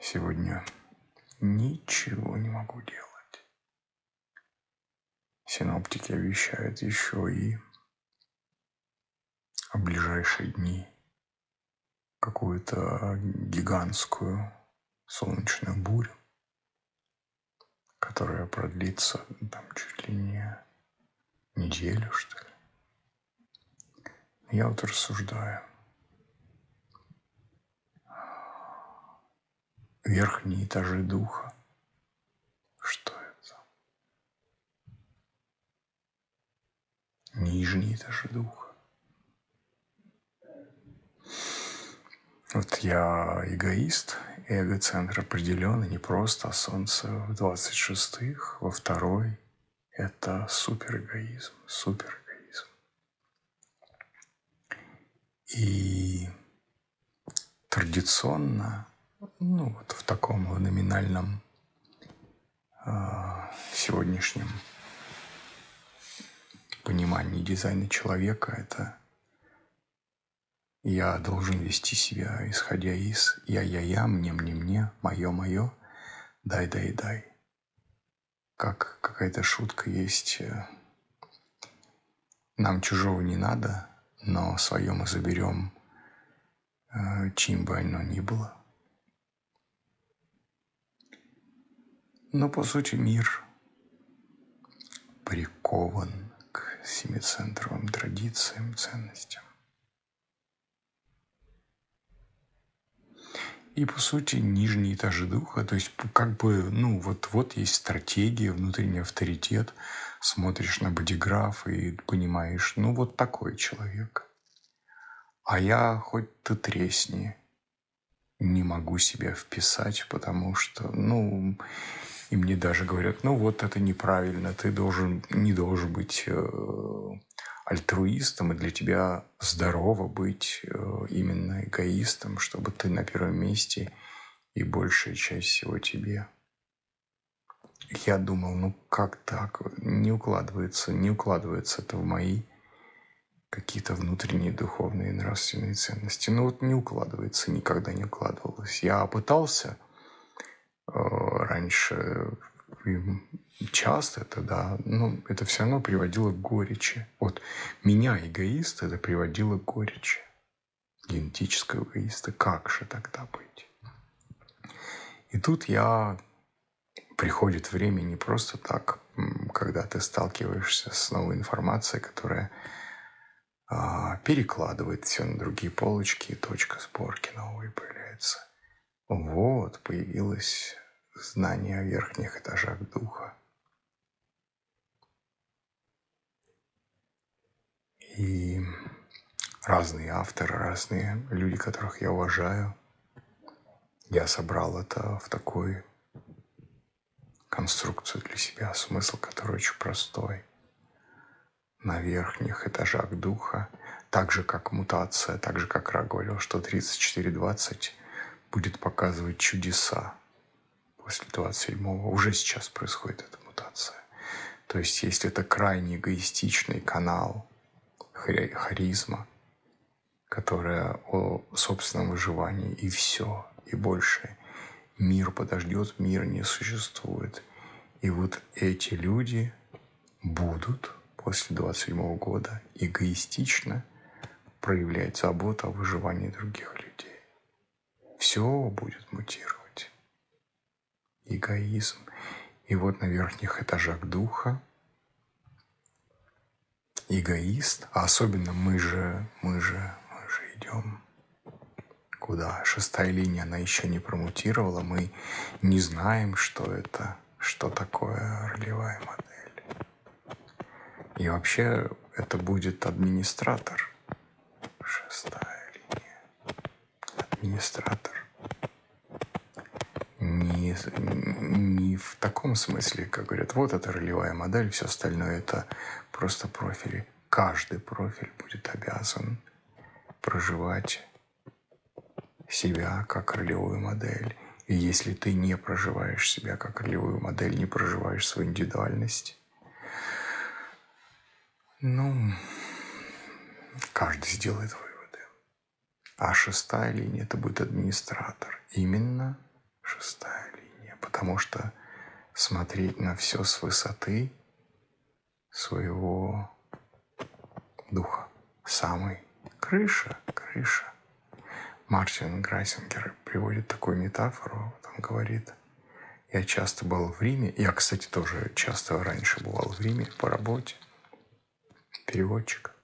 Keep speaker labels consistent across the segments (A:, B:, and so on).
A: Сегодня ничего не могу делать. Синоптики обещают еще и в ближайшие дни какую-то гигантскую солнечную бурю, которая продлится там чуть ли не неделю, что ли. Я вот рассуждаю. Верхние этажи духа. Что это? Нижние этажи духа. Вот я эгоист, эгоцентр определен, и не просто, а солнце в 26-х, во второй – это суперэгоизм, суперэгоизм. И традиционно, ну вот в таком номинальном э, сегодняшнем понимании дизайна человека, это я должен вести себя, исходя из «я-я-я», «мне-мне-мне», «моё-моё», «дай-дай-дай». Как какая-то шутка есть э, «нам чужого не надо, но свое мы заберем, э, чьим бы оно ни было». Но, по сути, мир прикован к семицентровым традициям, ценностям. И, по сути, нижние этажи духа, то есть как бы, ну, вот, вот есть стратегия, внутренний авторитет, смотришь на бодиграф и понимаешь, ну, вот такой человек. А я хоть ты тресни, не могу себя вписать, потому что, ну, и мне даже говорят, ну вот это неправильно, ты должен, не должен быть э, альтруистом, и для тебя здорово быть э, именно эгоистом, чтобы ты на первом месте и большая часть всего тебе. Я думал, ну как так? Не укладывается, не укладывается это в мои какие-то внутренние духовные нравственные ценности. Ну вот не укладывается, никогда не укладывалось. Я пытался раньше часто это, да, но это все равно приводило к горечи. Вот меня, эгоист, это приводило к горечи. Генетического эгоиста. Как же тогда быть? И тут я приходит время не просто так, когда ты сталкиваешься с новой информацией, которая а, перекладывает все на другие полочки, и точка сборки новой появляется. Вот, появилась знание о верхних этажах духа. И разные авторы, разные люди, которых я уважаю. Я собрал это в такой конструкцию для себя, смысл который очень простой. На верхних этажах духа, так же как мутация, так же как Ра говорил, что 3420 будет показывать чудеса, после 27-го уже сейчас происходит эта мутация. То есть если это крайне эгоистичный канал харизма, которая о собственном выживании и все, и больше. Мир подождет, мир не существует. И вот эти люди будут после 27 года эгоистично проявлять заботу о выживании других людей. Все будет мутировать эгоизм. И вот на верхних этажах духа эгоист, а особенно мы же, мы же, мы же идем куда? Шестая линия, она еще не промутировала, мы не знаем, что это, что такое ролевая модель. И вообще это будет администратор. Шестая линия. Администратор не, в таком смысле, как говорят, вот это ролевая модель, все остальное это просто профили. Каждый профиль будет обязан проживать себя как ролевую модель. И если ты не проживаешь себя как ролевую модель, не проживаешь свою индивидуальность, ну, каждый сделает выводы. А шестая линия – это будет администратор. Именно Шестая линия. Потому что смотреть на все с высоты своего духа. Самый крыша, крыша. Мартин Грайсингер приводит такую метафору, он говорит, я часто был в Риме, я, кстати, тоже часто раньше бывал в Риме по работе, переводчик.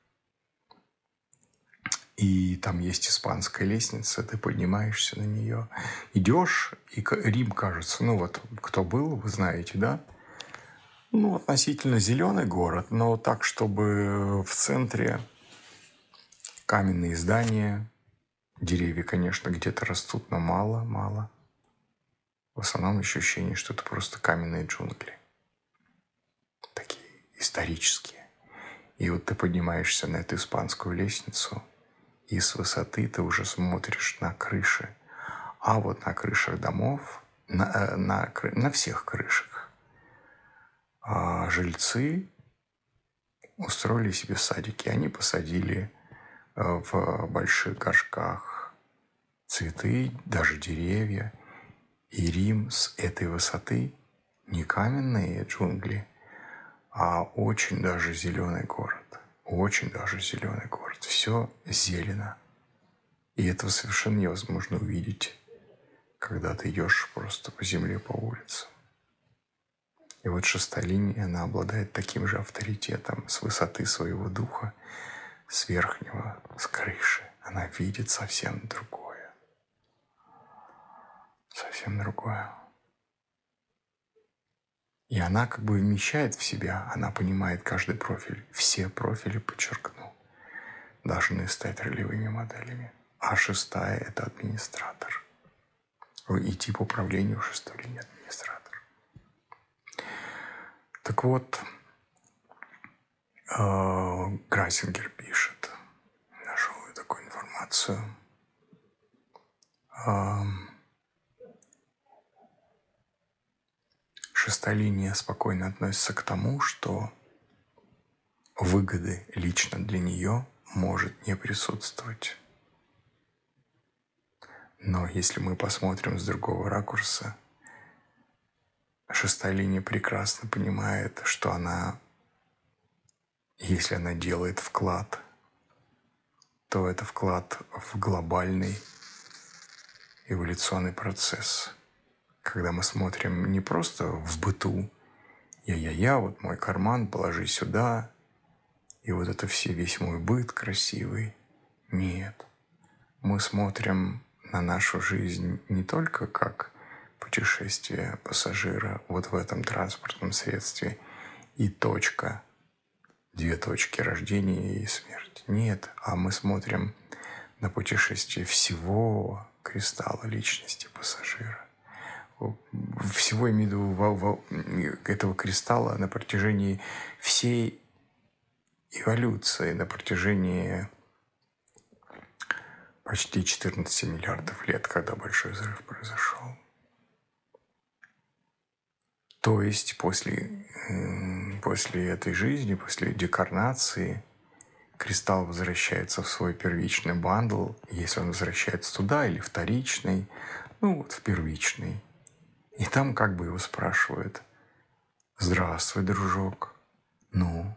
A: И там есть испанская лестница, ты поднимаешься на нее, идешь, и Рим кажется, ну вот, кто был, вы знаете, да? Ну, относительно зеленый город, но так, чтобы в центре каменные здания, деревья, конечно, где-то растут, но мало, мало. В основном ощущение, что это просто каменные джунгли. Такие исторические. И вот ты поднимаешься на эту испанскую лестницу, и с высоты ты уже смотришь на крыши. А вот на крышах домов, на, э, на, на всех крышах, а жильцы устроили себе садики. Они посадили э, в больших горшках цветы, даже деревья. И Рим с этой высоты не каменные джунгли, а очень даже зеленый город. Очень даже зеленый город. Все зелено. И этого совершенно невозможно увидеть, когда ты идешь просто по земле, по улице. И вот шестая линия, она обладает таким же авторитетом с высоты своего духа, с верхнего, с крыши. Она видит совсем другое. Совсем другое. И она как бы вмещает в себя, она понимает каждый профиль. Все профили, подчеркну, должны стать ролевыми моделями. А шестая – это администратор. И тип управления у шестой линии администратор. Так вот, э, Грайсингер пишет, нашел я такую информацию. Шестая линия спокойно относится к тому, что выгоды лично для нее может не присутствовать. Но если мы посмотрим с другого ракурса, шестая линия прекрасно понимает, что она, если она делает вклад, то это вклад в глобальный эволюционный процесс. Когда мы смотрим не просто в быту, я-я-я, вот мой карман, положи сюда, и вот это все, весь мой быт красивый. Нет. Мы смотрим на нашу жизнь не только как путешествие пассажира вот в этом транспортном средстве и точка, две точки рождения и смерти. Нет, а мы смотрим на путешествие всего кристалла личности пассажира. Всего имею этого кристалла на протяжении всей эволюции, на протяжении почти 14 миллиардов лет, когда большой взрыв произошел. То есть после, после этой жизни, после декарнации, кристалл возвращается в свой первичный бандл, если он возвращается туда, или вторичный, ну вот в первичный. И там как бы его спрашивают, «Здравствуй, дружок, ну,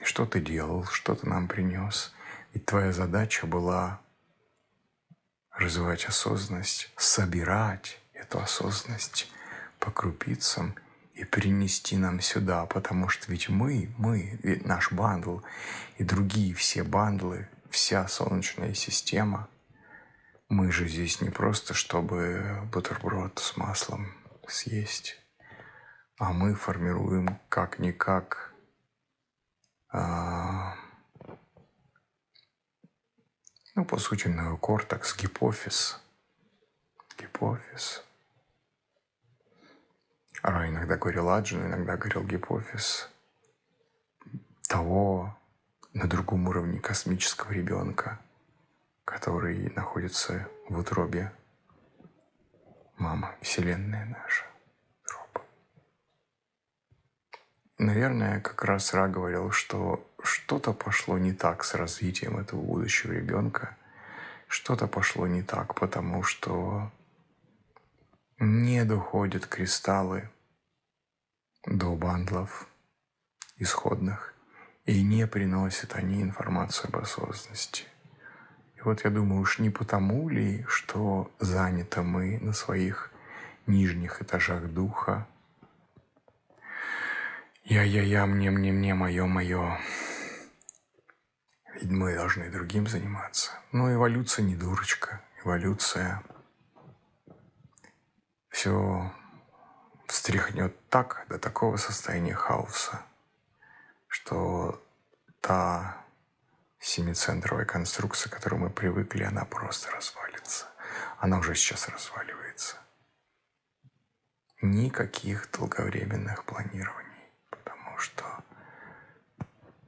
A: и что ты делал, что ты нам принес?» Ведь твоя задача была развивать осознанность, собирать эту осознанность по крупицам и принести нам сюда, потому что ведь мы, мы, ведь наш бандл и другие все бандлы, вся Солнечная система, мы же здесь не просто, чтобы бутерброд с маслом съесть, а мы формируем как-никак а, ну, по сути, неокортекс, гипофиз. Гипофиз. Ра иногда говорил Аджин, иногда говорил гипофиз того на другом уровне космического ребенка, который находится в утробе мама, Вселенная наша. Утроба. Наверное, как раз Ра говорил, что что-то пошло не так с развитием этого будущего ребенка. Что-то пошло не так, потому что не доходят кристаллы до бандлов исходных, и не приносят они информацию об осознанности. И вот я думаю, уж не потому ли, что заняты мы на своих нижних этажах духа, я-я-я, мне-мне-мне, мое-мое, ведь мы должны другим заниматься. Но эволюция не дурочка. Эволюция все встряхнет так, до такого состояния хаоса, что та семицентровая конструкция, к которой мы привыкли, она просто развалится. Она уже сейчас разваливается. Никаких долговременных планирований, потому что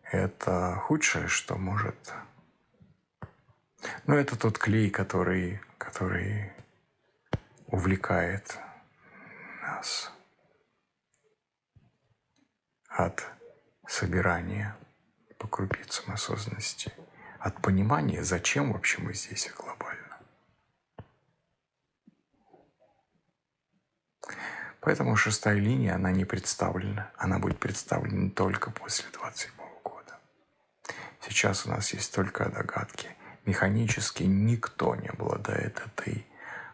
A: это худшее, что может... Но это тот клей, который, который увлекает нас от собирания по крупицам осознанности, от понимания, зачем вообще мы здесь глобально. Поэтому шестая линия, она не представлена. Она будет представлена только после 27 года. Сейчас у нас есть только догадки. Механически никто не обладает этой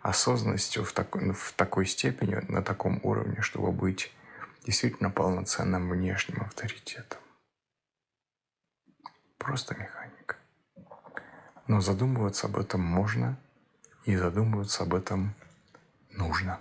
A: осознанностью в, так, в такой степени, на таком уровне, чтобы быть действительно полноценным внешним авторитетом. Просто механика. Но задумываться об этом можно, и задумываться об этом нужно.